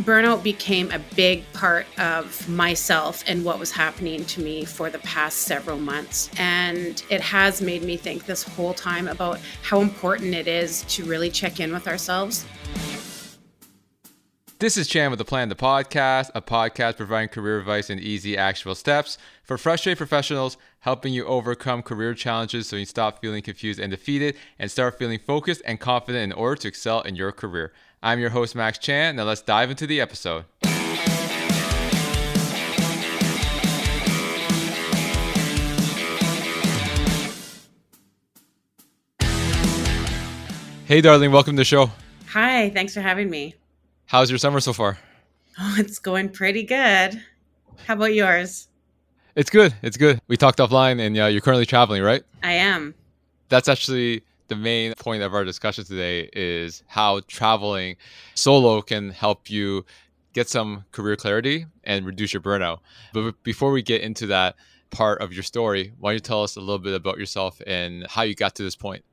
burnout became a big part of myself and what was happening to me for the past several months. And it has made me think this whole time about how important it is to really check in with ourselves. This is Chan with the Plan the Podcast, a podcast providing career advice and easy, actionable steps for frustrated professionals, helping you overcome career challenges so you stop feeling confused and defeated and start feeling focused and confident in order to excel in your career. I'm your host, Max Chan. Now let's dive into the episode. Hey, Darlene, welcome to the show. Hi, thanks for having me. How's your summer so far? Oh, it's going pretty good. How about yours? It's good. It's good. We talked offline, and uh, you're currently traveling, right? I am. That's actually the main point of our discussion today is how traveling solo can help you get some career clarity and reduce your burnout. But before we get into that part of your story, why don't you tell us a little bit about yourself and how you got to this point?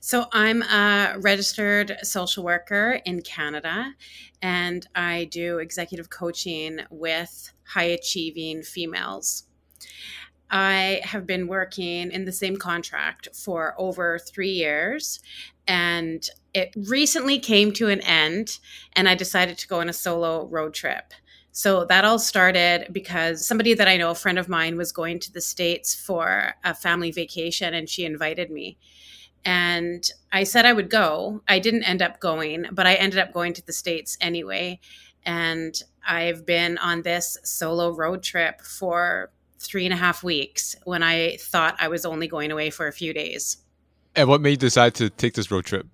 So, I'm a registered social worker in Canada, and I do executive coaching with high achieving females. I have been working in the same contract for over three years, and it recently came to an end, and I decided to go on a solo road trip. So that all started because somebody that I know, a friend of mine, was going to the States for a family vacation, and she invited me. And I said I would go. I didn't end up going, but I ended up going to the States anyway. And I've been on this solo road trip for three and a half weeks when I thought I was only going away for a few days. And what made you decide to take this road trip?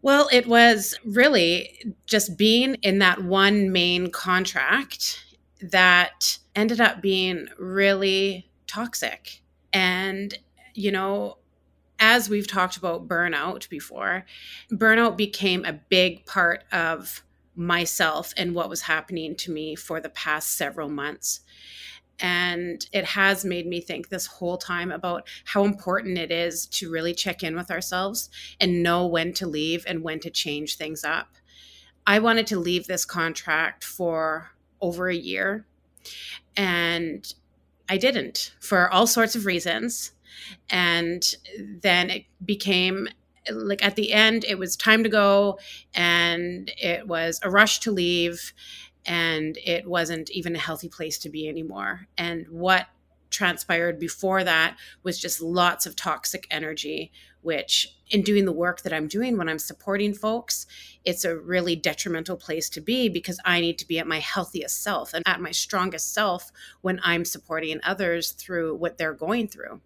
Well, it was really just being in that one main contract that ended up being really toxic. And, you know, as we've talked about burnout before, burnout became a big part of myself and what was happening to me for the past several months. And it has made me think this whole time about how important it is to really check in with ourselves and know when to leave and when to change things up. I wanted to leave this contract for over a year, and I didn't for all sorts of reasons. And then it became like at the end, it was time to go, and it was a rush to leave and it wasn't even a healthy place to be anymore. And what transpired before that was just lots of toxic energy, which, in doing the work that I'm doing when I'm supporting folks, it's a really detrimental place to be because I need to be at my healthiest self and at my strongest self when I'm supporting others through what they're going through.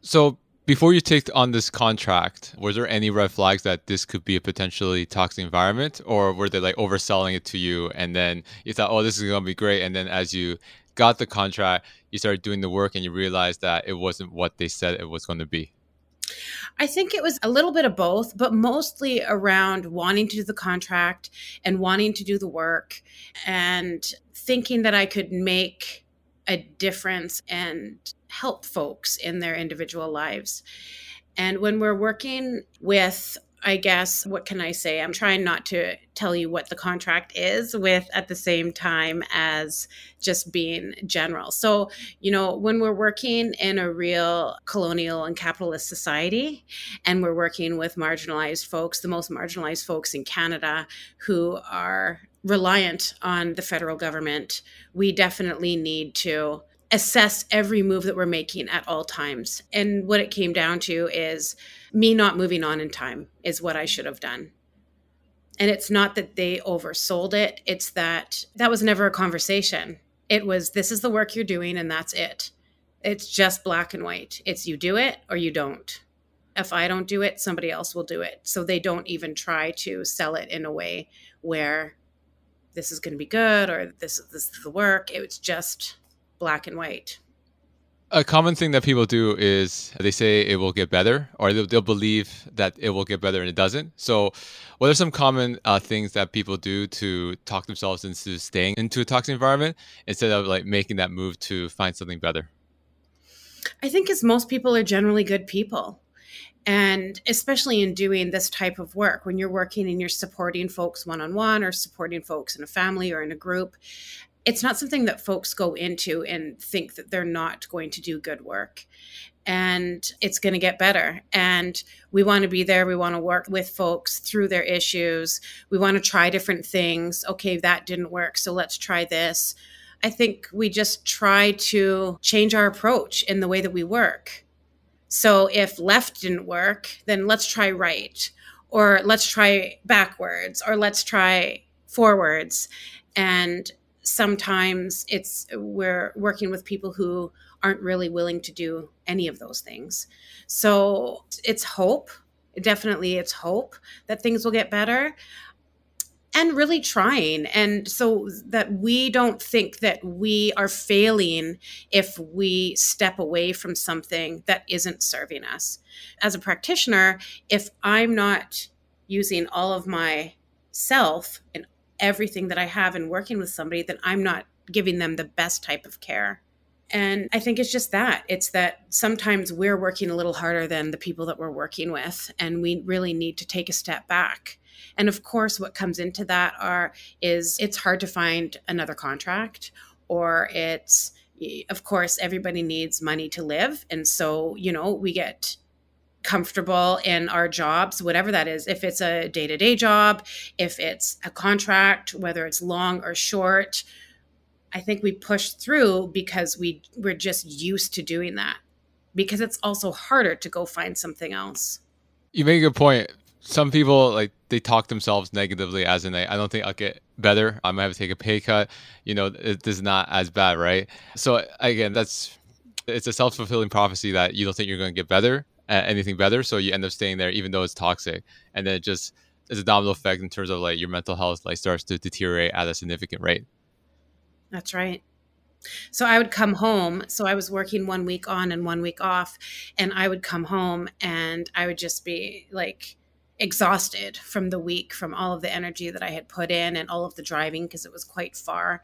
So, before you take on this contract, was there any red flags that this could be a potentially toxic environment, or were they like overselling it to you, and then you thought, "Oh, this is going to be great," and then as you got the contract, you started doing the work, and you realized that it wasn't what they said it was going to be? I think it was a little bit of both, but mostly around wanting to do the contract and wanting to do the work and thinking that I could make a difference and help folks in their individual lives. And when we're working with I guess, what can I say? I'm trying not to tell you what the contract is with at the same time as just being general. So, you know, when we're working in a real colonial and capitalist society and we're working with marginalized folks, the most marginalized folks in Canada who are reliant on the federal government, we definitely need to assess every move that we're making at all times. And what it came down to is me not moving on in time is what I should have done. And it's not that they oversold it, it's that that was never a conversation. It was this is the work you're doing and that's it. It's just black and white. It's you do it or you don't. If I don't do it, somebody else will do it. So they don't even try to sell it in a way where this is going to be good or this, this is the work. It was just black and white. A common thing that people do is they say it will get better, or they'll, they'll believe that it will get better and it doesn't. So, what are some common uh, things that people do to talk themselves into staying into a toxic environment instead of like making that move to find something better? I think as most people are generally good people. And especially in doing this type of work, when you're working and you're supporting folks one on one or supporting folks in a family or in a group, it's not something that folks go into and think that they're not going to do good work and it's going to get better. And we want to be there. We want to work with folks through their issues. We want to try different things. Okay, that didn't work. So let's try this. I think we just try to change our approach in the way that we work. So if left didn't work, then let's try right, or let's try backwards, or let's try forwards. And sometimes it's we're working with people who aren't really willing to do any of those things. So it's hope. Definitely, it's hope that things will get better and really trying. And so that we don't think that we are failing if we step away from something that isn't serving us. As a practitioner, if I'm not using all of my self and everything that I have in working with somebody, then I'm not giving them the best type of care. And I think it's just that. It's that sometimes we're working a little harder than the people that we're working with, and we really need to take a step back. And of course, what comes into that are is it's hard to find another contract, or it's of course everybody needs money to live, and so you know we get comfortable in our jobs, whatever that is. If it's a day to day job, if it's a contract, whether it's long or short, I think we push through because we we're just used to doing that. Because it's also harder to go find something else. You make a good point. Some people like they talk themselves negatively, as in, I don't think I'll get better. I might have to take a pay cut. You know, it is not as bad, right? So again, that's it's a self fulfilling prophecy that you don't think you're going to get better, anything better, so you end up staying there even though it's toxic, and then it just is a domino effect in terms of like your mental health like starts to deteriorate at a significant rate. That's right. So I would come home. So I was working one week on and one week off, and I would come home and I would just be like exhausted from the week, from all of the energy that I had put in and all of the driving because it was quite far.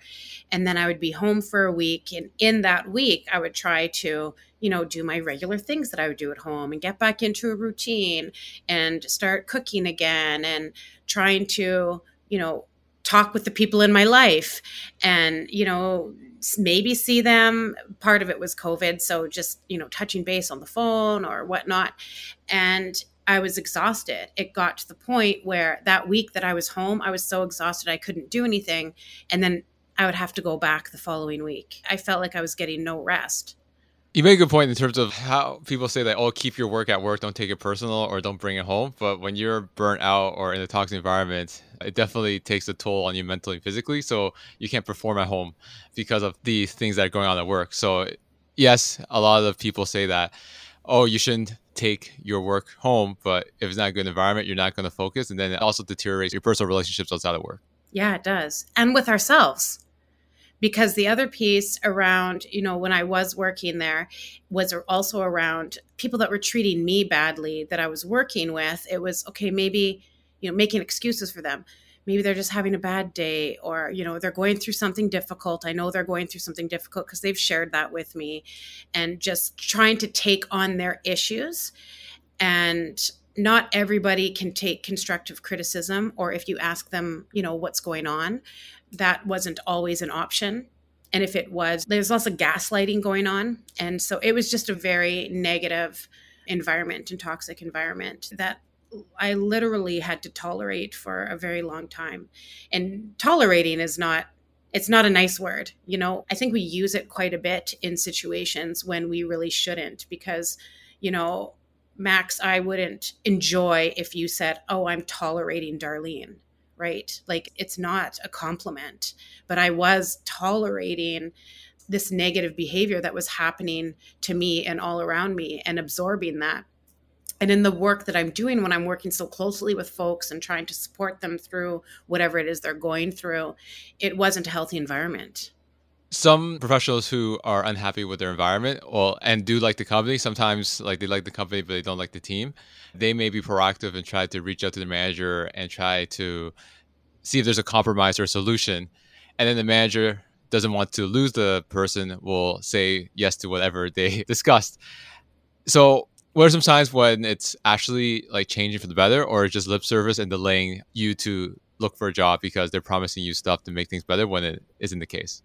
And then I would be home for a week. And in that week, I would try to, you know, do my regular things that I would do at home and get back into a routine and start cooking again and trying to, you know, talk with the people in my life and you know maybe see them part of it was covid so just you know touching base on the phone or whatnot and i was exhausted it got to the point where that week that i was home i was so exhausted i couldn't do anything and then i would have to go back the following week i felt like i was getting no rest you make a good point in terms of how people say that, oh, keep your work at work, don't take it personal or don't bring it home. But when you're burnt out or in a toxic environment, it definitely takes a toll on you mentally and physically. So you can't perform at home because of the things that are going on at work. So, yes, a lot of people say that, oh, you shouldn't take your work home. But if it's not a good environment, you're not going to focus. And then it also deteriorates your personal relationships outside of work. Yeah, it does. And with ourselves because the other piece around you know when i was working there was also around people that were treating me badly that i was working with it was okay maybe you know making excuses for them maybe they're just having a bad day or you know they're going through something difficult i know they're going through something difficult because they've shared that with me and just trying to take on their issues and not everybody can take constructive criticism or if you ask them you know what's going on that wasn't always an option. And if it was, there's lots of gaslighting going on. And so it was just a very negative environment and toxic environment that I literally had to tolerate for a very long time. And tolerating is not it's not a nice word. You know, I think we use it quite a bit in situations when we really shouldn't because, you know, Max, I wouldn't enjoy if you said, "Oh, I'm tolerating Darlene." right? Like it's not a compliment, but I was tolerating this negative behavior that was happening to me and all around me and absorbing that. And in the work that I'm doing when I'm working so closely with folks and trying to support them through whatever it is they're going through, it wasn't a healthy environment. Some professionals who are unhappy with their environment well and do like the company sometimes like they like the company but they don't like the team they may be proactive and try to reach out to the manager and try to see if there's a compromise or a solution. And then the manager doesn't want to lose the person will say yes to whatever they discussed. So what are some signs when it's actually like changing for the better or just lip service and delaying you to look for a job because they're promising you stuff to make things better when it isn't the case?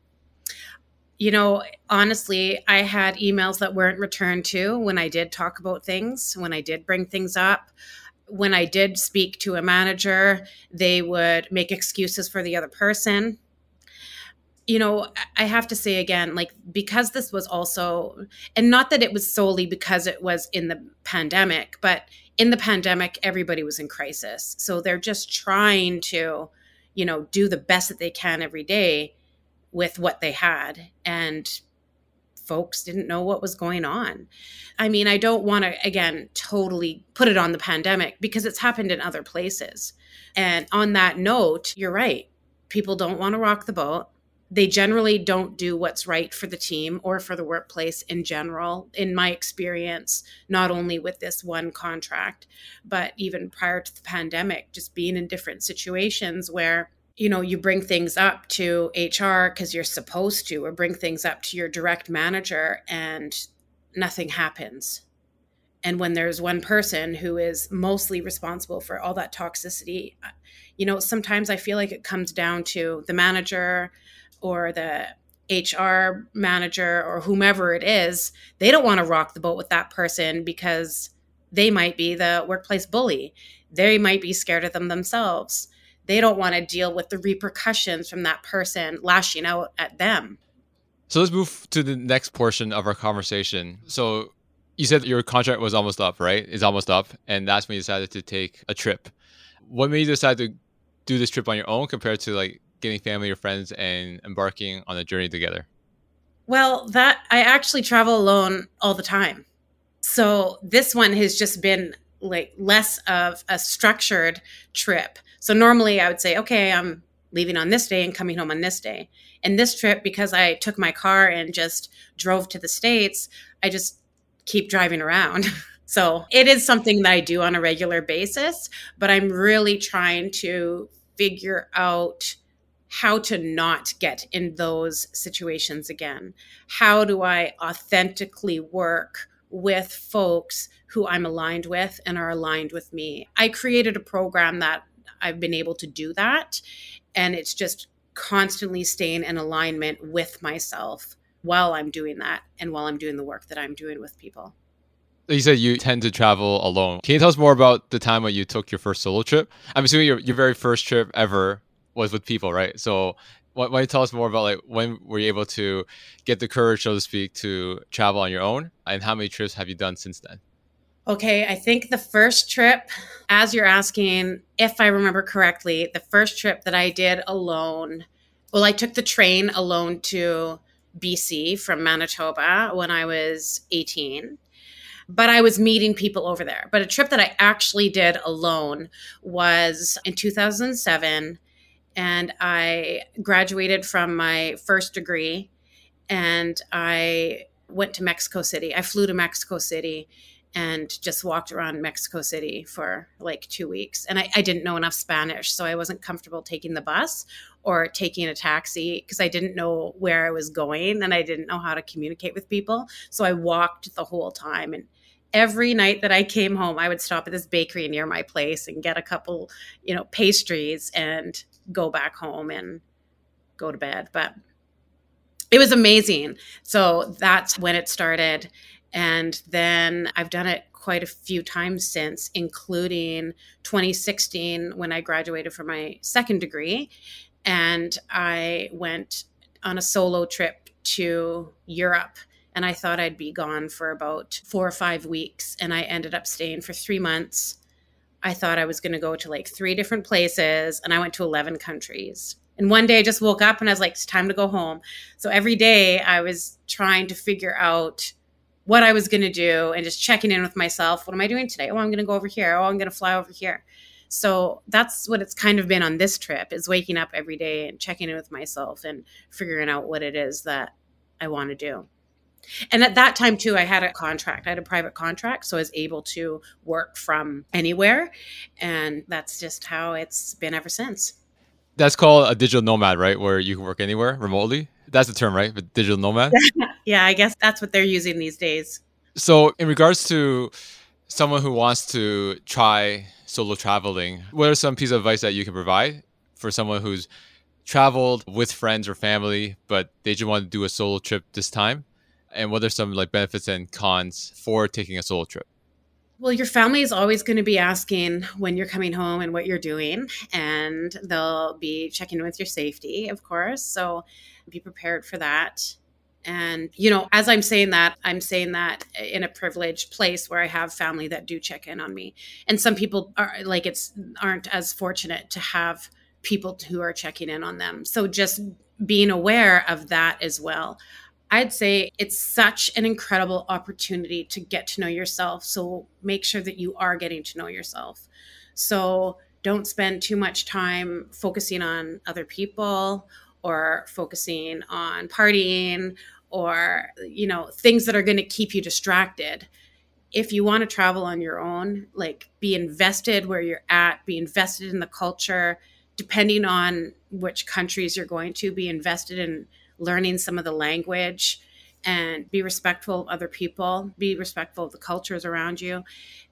You know honestly i had emails that weren't returned to when i did talk about things when i did bring things up. When i did speak to a manager they would make excuses for the other person you know, I have to say again, like, because this was also, and not that it was solely because it was in the pandemic, but in the pandemic, everybody was in crisis. So they're just trying to, you know, do the best that they can every day with what they had. And folks didn't know what was going on. I mean, I don't want to, again, totally put it on the pandemic because it's happened in other places. And on that note, you're right. People don't want to rock the boat they generally don't do what's right for the team or for the workplace in general in my experience not only with this one contract but even prior to the pandemic just being in different situations where you know you bring things up to hr because you're supposed to or bring things up to your direct manager and nothing happens. And when there's one person who is mostly responsible for all that toxicity uh, you know sometimes i feel like it comes down to the manager or the HR manager or whomever it is, they don't want to rock the boat with that person because they might be the workplace bully. They might be scared of them themselves. They don't want to deal with the repercussions from that person lashing out at them. So let's move to the next portion of our conversation. So you said your contract was almost up, right? It's almost up. And that's when you decided to take a trip. What made you decide to do this trip on your own compared to like getting family or friends and embarking on a journey together? Well, that I actually travel alone all the time. So this one has just been like less of a structured trip. So normally I would say, okay, I'm leaving on this day and coming home on this day. And this trip, because I took my car and just drove to the States, I just keep driving around. so it is something that I do on a regular basis, but I'm really trying to figure out how to not get in those situations again. How do I authentically work with folks who I'm aligned with and are aligned with me? I created a program that I've been able to do that. And it's just constantly staying in alignment with myself while I'm doing that and while I'm doing the work that I'm doing with people. You said you tend to travel alone. Can you tell us more about the time when you took your first solo trip? I'm assuming your, your very first trip ever was with people, right? So why, why don't you tell us more about like when were you able to get the courage, so to speak, to travel on your own, and how many trips have you done since then? Okay, I think the first trip, as you're asking, if I remember correctly, the first trip that I did alone, well, I took the train alone to BC from Manitoba when I was 18 but I was meeting people over there. But a trip that I actually did alone was in 2007 and I graduated from my first degree and I went to Mexico City. I flew to Mexico City and just walked around Mexico City for like two weeks. And I, I, didn't know enough Spanish, so I wasn't comfortable taking the bus or taking a taxi because I didn't know where I was going and I didn't know how to communicate with people. So I walked the whole time. And every night that I came home, I would stop at this bakery near my place and get a couple, you know, pastries and go back home and go to bed. But it was amazing. So that's when it started. And then I've done it quite a few times since, including 2016 when I graduated from my second degree. And I went on a solo trip to Europe. And I thought I'd be gone for about four or five weeks. And I ended up staying for three months I thought I was going to go to like three different places and I went to 11 countries. And one day I just woke up and I was like, it's time to go home. So every day I was trying to figure out what I was going to do and just checking in with myself. What am I doing today? Oh, I'm going to go over here. Oh, I'm going to fly over here. So that's what it's kind of been on this trip is waking up every day and checking in with myself and figuring out what it is that I want to do. And at that time, too, I had a contract. I had a private contract. So I was able to work from anywhere. And that's just how it's been ever since. That's called a digital nomad, right? Where you can work anywhere remotely. That's the term, right? But digital nomad? yeah, I guess that's what they're using these days. So, in regards to someone who wants to try solo traveling, what are some pieces of advice that you can provide for someone who's traveled with friends or family, but they just want to do a solo trip this time? And what are some like benefits and cons for taking a solo trip? Well, your family is always going to be asking when you're coming home and what you're doing, and they'll be checking with your safety, of course. So be prepared for that. And, you know, as I'm saying that, I'm saying that in a privileged place where I have family that do check in on me. And some people are like, it's aren't as fortunate to have people who are checking in on them. So just being aware of that as well. I'd say it's such an incredible opportunity to get to know yourself. So make sure that you are getting to know yourself. So don't spend too much time focusing on other people or focusing on partying or you know things that are going to keep you distracted if you want to travel on your own like be invested where you're at be invested in the culture depending on which countries you're going to be invested in learning some of the language and be respectful of other people, be respectful of the cultures around you,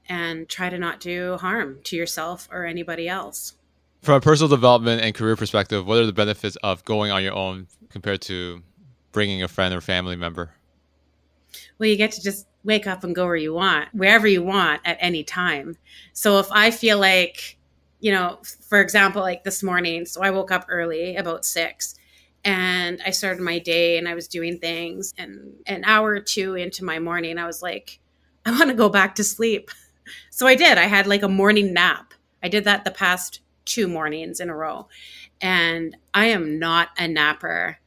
and try to not do harm to yourself or anybody else. From a personal development and career perspective, what are the benefits of going on your own compared to bringing a friend or family member? Well, you get to just wake up and go where you want, wherever you want at any time. So if I feel like, you know, for example, like this morning, so I woke up early, about six, and I started my day and I was doing things. And an hour or two into my morning, I was like, I want to go back to sleep. So I did. I had like a morning nap. I did that the past two mornings in a row. And I am not a napper.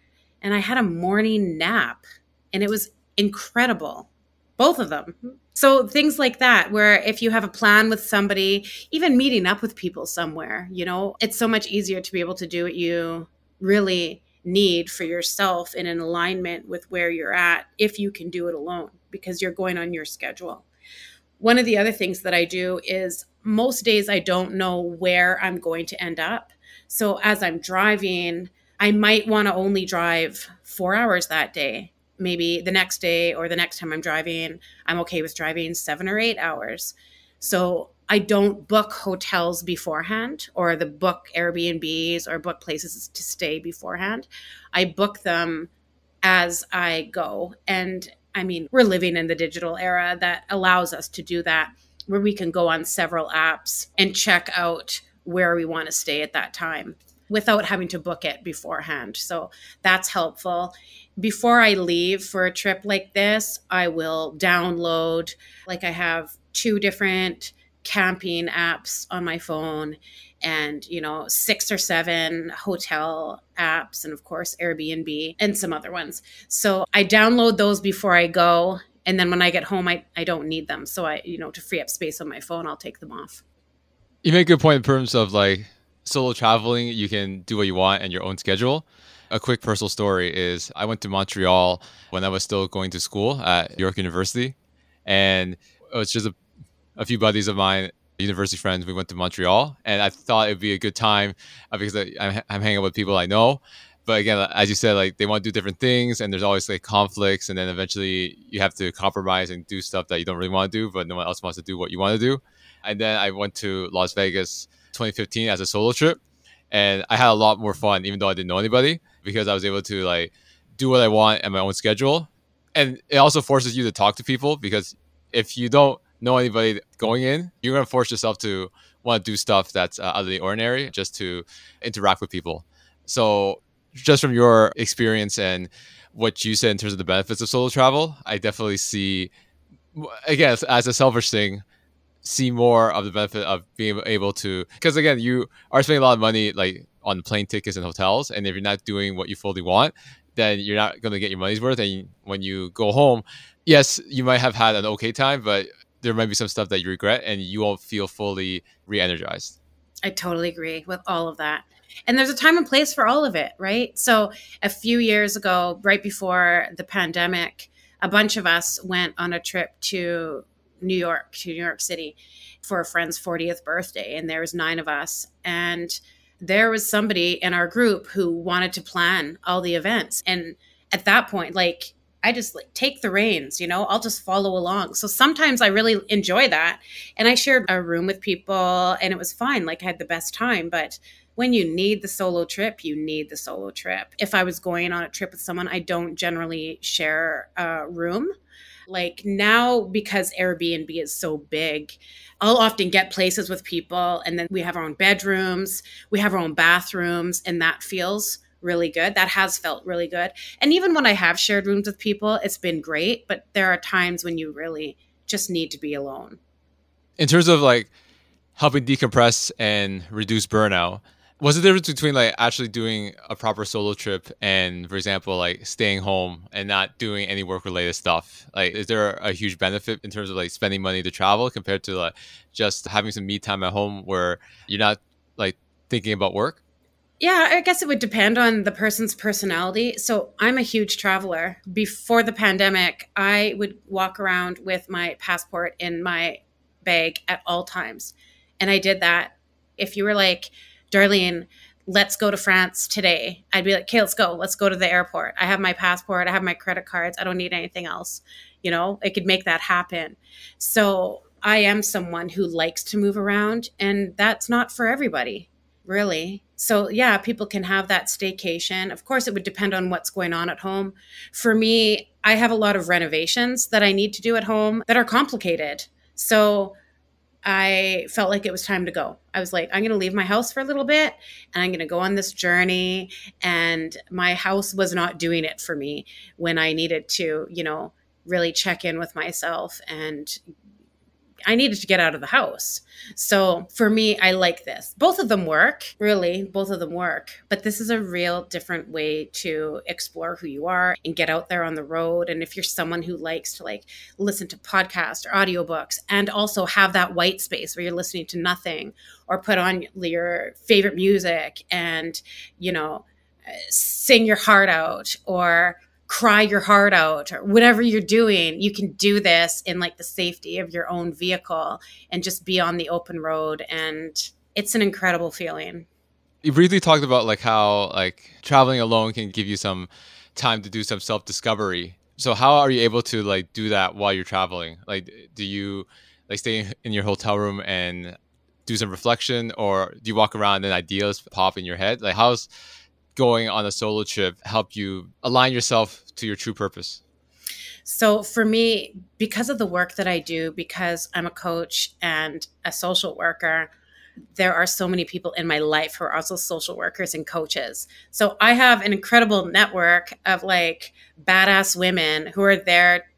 And I had a morning nap and it was incredible. Both of them. Mm-hmm. So things like that, where if you have a plan with somebody, even meeting up with people somewhere, you know, it's so much easier to be able to do what you really need for yourself in an alignment with where you're at if you can do it alone because you're going on your schedule. One of the other things that I do is most days I don't know where I'm going to end up. So as I'm driving, I might want to only drive four hours that day. Maybe the next day or the next time I'm driving, I'm okay with driving seven or eight hours. So I don't book hotels beforehand or the book Airbnbs or book places to stay beforehand. I book them as I go. And I mean, we're living in the digital era that allows us to do that, where we can go on several apps and check out where we want to stay at that time without having to book it beforehand. So that's helpful. Before I leave for a trip like this, I will download, like, I have two different camping apps on my phone and you know six or seven hotel apps and of course airbnb and some other ones. So i download those before i go and then when i get home i, I don't need them. So i you know to free up space on my phone i'll take them off. You make a good point in terms of like solo traveling you can do what you want and your own schedule. A quick personal story is i went to montreal when i was still going to school at york university and it was just a a few buddies of mine, university friends, we went to Montreal, and I thought it'd be a good time uh, because I'm, I'm hanging with people I know. But again, as you said, like they want to do different things, and there's always like conflicts, and then eventually you have to compromise and do stuff that you don't really want to do, but no one else wants to do what you want to do. And then I went to Las Vegas 2015 as a solo trip, and I had a lot more fun, even though I didn't know anybody, because I was able to like do what I want at my own schedule. And it also forces you to talk to people because if you don't know anybody going in, you're going to force yourself to want to do stuff that's uh, out of the ordinary just to interact with people. So, just from your experience and what you said in terms of the benefits of solo travel, I definitely see, again, as a selfish thing, see more of the benefit of being able to, because again, you are spending a lot of money like on plane tickets and hotels, and if you're not doing what you fully want, then you're not going to get your money's worth. And when you go home, yes, you might have had an okay time, but there might be some stuff that you regret and you won't feel fully re-energized. I totally agree with all of that. And there's a time and place for all of it right? So a few years ago right before the pandemic a bunch of us went on a trip to new york to new york city for a friend's 40th birthday and there was nine of us. And there was somebody in our group who wanted to plan all the events. And at that point like I just like take the reins, you know, I'll just follow along. So sometimes I really enjoy that. And I shared a room with people and it was fine. Like I had the best time. But when you need the solo trip, you need the solo trip. If I was going on a trip with someone, I don't generally share a room. Like now, because Airbnb is so big, I'll often get places with people and then we have our own bedrooms, we have our own bathrooms, and that feels really good. That has felt really good. And even when I have shared rooms with people, it's been great. But there are times when you really just need to be alone. In terms of like helping decompress and reduce burnout, what's the difference between like actually doing a proper solo trip and for example like staying home and not doing any work related stuff like is there a huge benefit in terms of like spending money to travel compared to like just having some me time at home where you're not like thinking about work yeah, I guess it would depend on the person's personality. So I'm a huge traveler. Before the pandemic, I would walk around with my passport in my bag at all times. And I did that. If you were like, Darlene, let's go to France today, I'd be like, okay, let's go. Let's go to the airport. I have my passport. I have my credit cards. I don't need anything else. You know, I could make that happen. So I am someone who likes to move around, and that's not for everybody, really. So, yeah, people can have that staycation. Of course, it would depend on what's going on at home. For me, I have a lot of renovations that I need to do at home that are complicated. So, I felt like it was time to go. I was like, I'm going to leave my house for a little bit and I'm going to go on this journey. And my house was not doing it for me when I needed to, you know, really check in with myself and I needed to get out of the house. So for me, I like this. Both of them work, really, both of them work. But this is a real different way to explore who you are and get out there on the road. And if you're someone who likes to like listen to podcasts or audiobooks and also have that white space where you're listening to nothing or put on your favorite music and, you know, sing your heart out or cry your heart out or whatever you're doing you can do this in like the safety of your own vehicle and just be on the open road and it's an incredible feeling. You briefly talked about like how like traveling alone can give you some time to do some self-discovery. So how are you able to like do that while you're traveling? Like do you like stay in your hotel room and do some reflection or do you walk around and ideas pop in your head? Like how's going on a solo trip help you align yourself to your true purpose? So, for me, because of the work that I do, because I'm a coach and a social worker, there are so many people in my life who are also social workers and coaches. So, I have an incredible network of like badass women who are there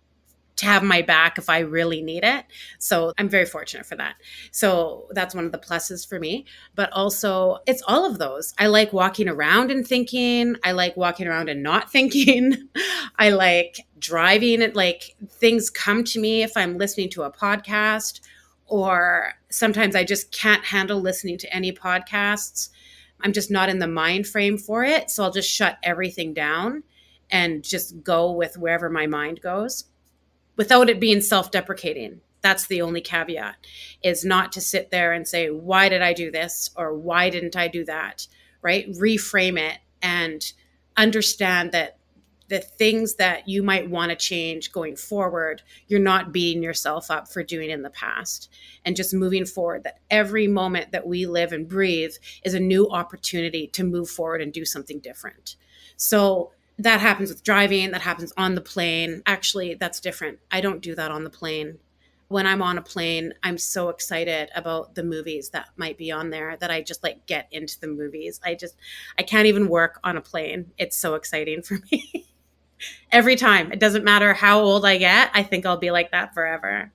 to have my back if I really need it. So I'm very fortunate for that. So that's one of the pluses for me. But also, it's all of those. I like walking around and thinking. I like walking around and not thinking. I like driving it. Like things come to me if I'm listening to a podcast, or sometimes I just can't handle listening to any podcasts. I'm just not in the mind frame for it. So I'll just shut everything down and just go with wherever my mind goes without it being self-deprecating. That's the only caveat is not to sit there and say why did i do this? or why didn't i do that? Right? Reframe it and understand that the things that you might want to change going forward you're not beating yourself up for doing in the past. And just moving forward that every moment that we live and breathe is a new opportunity to move forward and do something different. So that happens with driving, that happens on the plane. Actually, that's different. I don't do that on the plane. When I'm on a plane, I'm so excited about the movies that might be on there that I just like get into the movies. I just I can't even work on a plane. It's so exciting for me. Every time. It doesn't matter how old I get, I think I'll be like that forever.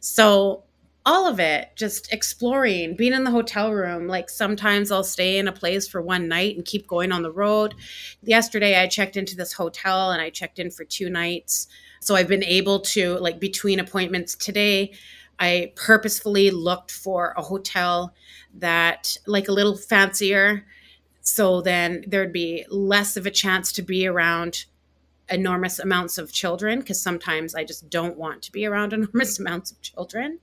So all of it just exploring being in the hotel room like sometimes i'll stay in a place for one night and keep going on the road. Yesterday i checked into this hotel and i checked in for two nights. So i've been able to like between appointments today i purposefully looked for a hotel that like a little fancier. So then there'd be less of a chance to be around enormous amounts of children because sometimes I just don't want to be around enormous amounts of children.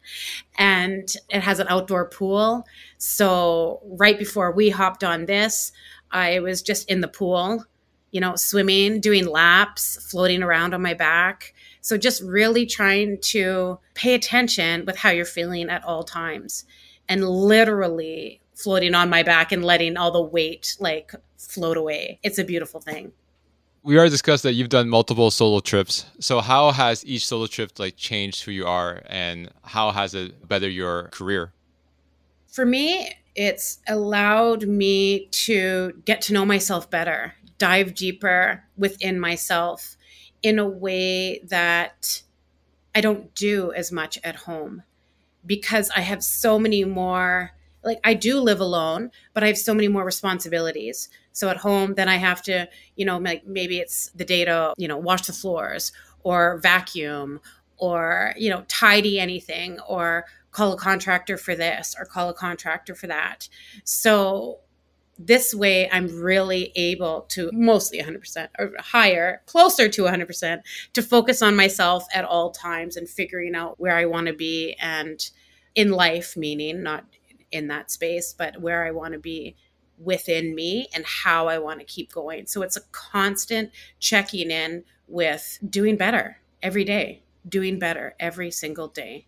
And it has an outdoor pool. So, right before we hopped on this, I was just in the pool you know, swimming, doing laps, floating around on my back. So just really trying to pay attention with how you're feeling at all times and literally floating on my back and letting all the weight like float away. It's a beautiful thing. We already discussed that you've done multiple solo trips. So how has each solo trip like changed who you are and how has it bettered your career? For me, it's allowed me to get to know myself better, dive deeper within myself in a way that I don't do as much at home because I have so many more like I do live alone, but I have so many more responsibilities. So at home, then I have to, you know, like maybe it's the day to, you know, wash the floors or vacuum or, you know, tidy anything or call a contractor for this or call a contractor for that. So this way I'm really able to mostly 100% or higher, closer to 100% to focus on myself at all times and figuring out where I want to be and in life, meaning not in that space, but where I want to be within me and how I want to keep going. So it's a constant checking in with doing better every day, doing better every single day.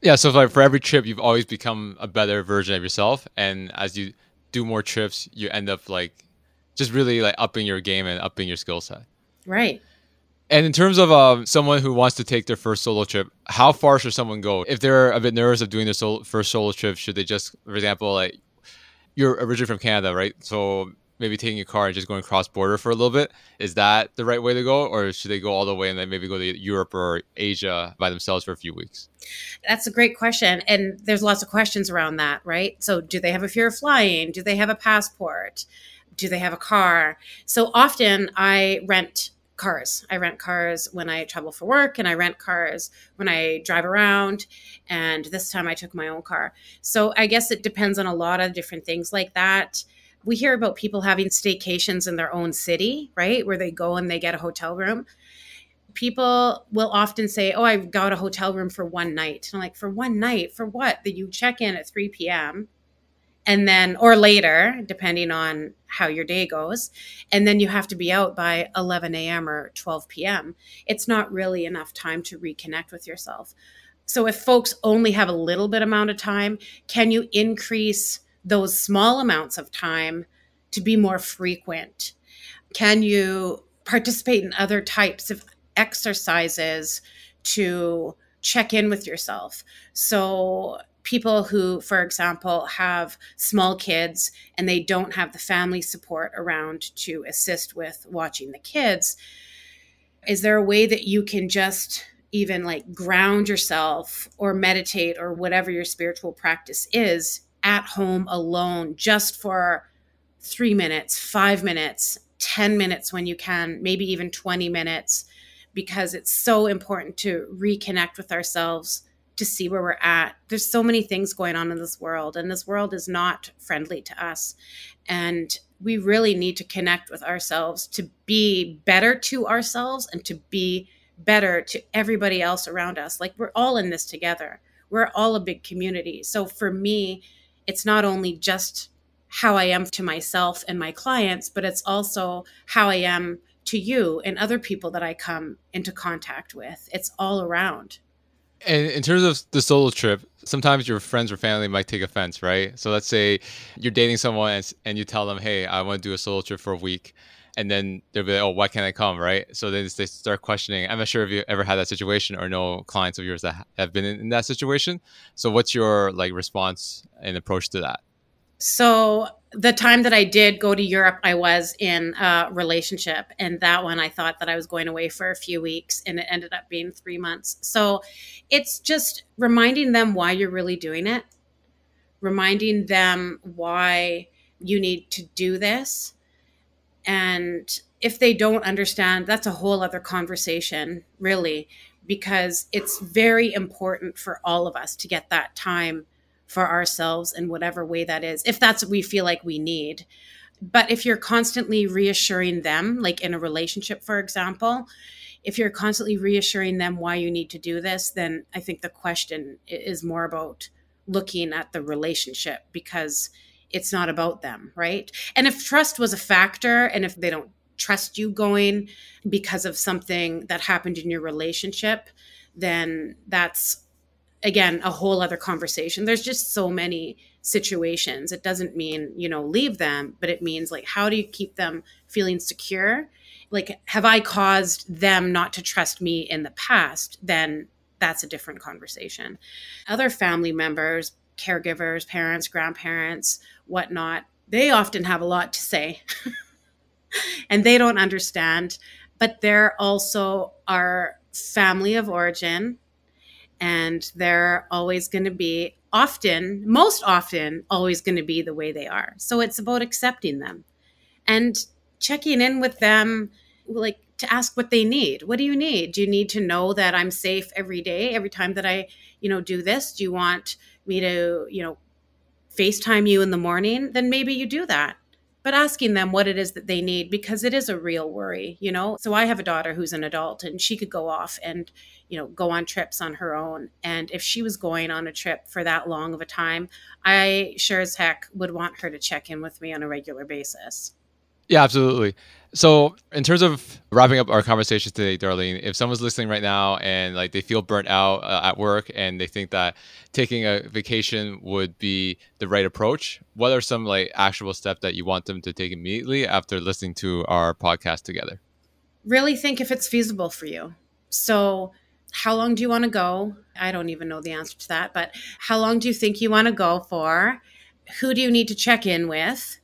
Yeah, so like for every trip, you've always become a better version of yourself, and as you do more trips, you end up like just really like upping your game and upping your skill set. Right. And in terms of um, someone who wants to take their first solo trip, how far should someone go? If they're a bit nervous of doing their solo, first solo trip, should they just, for example, like you're originally from Canada, right? So maybe taking a car and just going cross border for a little bit, is that the right way to go? Or should they go all the way and then maybe go to Europe or Asia by themselves for a few weeks? That's a great question. And there's lots of questions around that, right? So, do they have a fear of flying? Do they have a passport? Do they have a car? So, often I rent cars. I rent cars when I travel for work and I rent cars when I drive around. And this time I took my own car. So I guess it depends on a lot of different things like that. We hear about people having staycations in their own city, right? Where they go and they get a hotel room. People will often say, Oh, I've got a hotel room for one night. And I'm like, For one night? For what? That you check in at 3 p.m and then or later depending on how your day goes. And then you have to be out by 11 a.m or 12 p.m it's not really enough time to reconnect with yourself. So if folks only have a little bit amount of time can you increase those small amounts of time to be more frequent? Can you participate in other types of exercises to check in with yourself? So people who, for example, have small kids and they don't have the family support around to assist with watching the kids, is there a way that you can just even like ground yourself or meditate or whatever your spiritual practice is at home alone just for three minutes, five minutes, 10 minutes when you can, maybe even 20 minutes, because it's so important to reconnect with ourselves to see where we're at. There's so many things going on in this world, and this world is not friendly to us. And we really need to connect with ourselves to be better to ourselves and to be better to everybody else around us. Like we're all in this together, we're all a big community. So for me, it's not only just how I am to myself and my clients, but it's also how I am to you and other people that I come into contact with. It's all around. And in terms of the solo trip, sometimes your friends or family might take offense, right? So let's say you're dating someone and, and you tell them, "Hey, I want to do a solo trip for a week," and then they'll be like, "Oh, why can't I come?" Right? So then they start questioning. I'm not sure if you ever had that situation or know clients of yours that have been in, in that situation. So what's your like response and approach to that? So the time that I did go to Europe, I was in a relationship, and that one I thought that I was going away for a few weeks, and it ended up being three months. So it's just reminding them why you're really doing it, reminding them why you need to do this. And if they don't understand, that's a whole other conversation, really, because it's very important for all of us to get that time for ourselves in whatever way that is, if that's what we feel like we need. But if you're constantly reassuring them, like in a relationship, for example, if you're constantly reassuring them why you need to do this, then I think the question is more about looking at the relationship because it's not about them, right? And if trust was a factor and if they don't trust you going because of something that happened in your relationship, then that's again a whole other conversation. There's just so many situations. It doesn't mean, you know, leave them, but it means like how do you keep them feeling secure? Like have I caused them not to trust me in the past? Then that's a different conversation. Other family members, caregivers, parents, grandparents, whatnot, they often have a lot to say. and they don't understand, but they're also our family of origin. And they're always going to be often, most often, always going to be the way they are. So it's about accepting them and checking in with them, like to ask what they need. What do you need? Do you need to know that I'm safe every day, every time that I, you know, do this? Do you want me to, you know, FaceTime you in the morning? Then maybe you do that but asking them what it is that they need because it is a real worry, you know. So I have a daughter who's an adult and she could go off and, you know, go on trips on her own. And if she was going on a trip for that long of a time, I sure as heck would want her to check in with me on a regular basis. Yeah, absolutely. So, in terms of wrapping up our conversation today, Darlene, if someone's listening right now and like they feel burnt out uh, at work and they think that taking a vacation would be the right approach, what are some like actual steps that you want them to take immediately after listening to our podcast together? Really think if it's feasible for you. So, how long do you want to go? I don't even know the answer to that, but how long do you think you want to go for? Who do you need to check in with?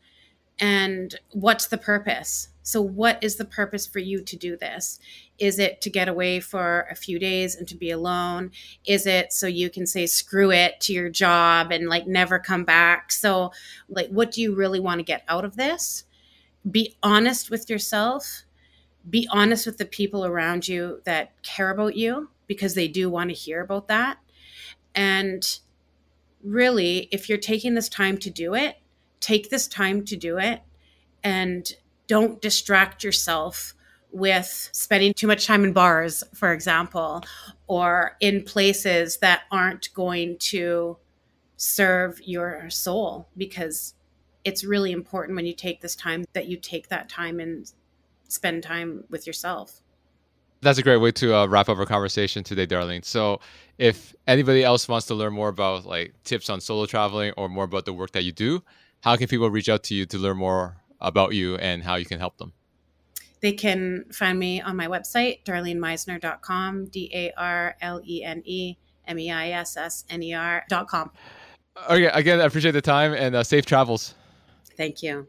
And what's the purpose? So, what is the purpose for you to do this? Is it to get away for a few days and to be alone? Is it so you can say screw it to your job and like never come back? So, like, what do you really want to get out of this? Be honest with yourself. Be honest with the people around you that care about you because they do want to hear about that. And really, if you're taking this time to do it, take this time to do it and don't distract yourself with spending too much time in bars, for example, or in places that aren't going to serve your soul because it's really important when you take this time that you take that time and spend time with yourself. That's a great way to uh, wrap up our conversation today, Darlene. So, if anybody else wants to learn more about like tips on solo traveling or more about the work that you do, how can people reach out to you to learn more about you and how you can help them? They can find me on my website, darlenemeissner.com, D A R L E N E M E I S S N E R.com. Okay, again, I appreciate the time and uh, safe travels. Thank you.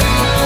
Yeah.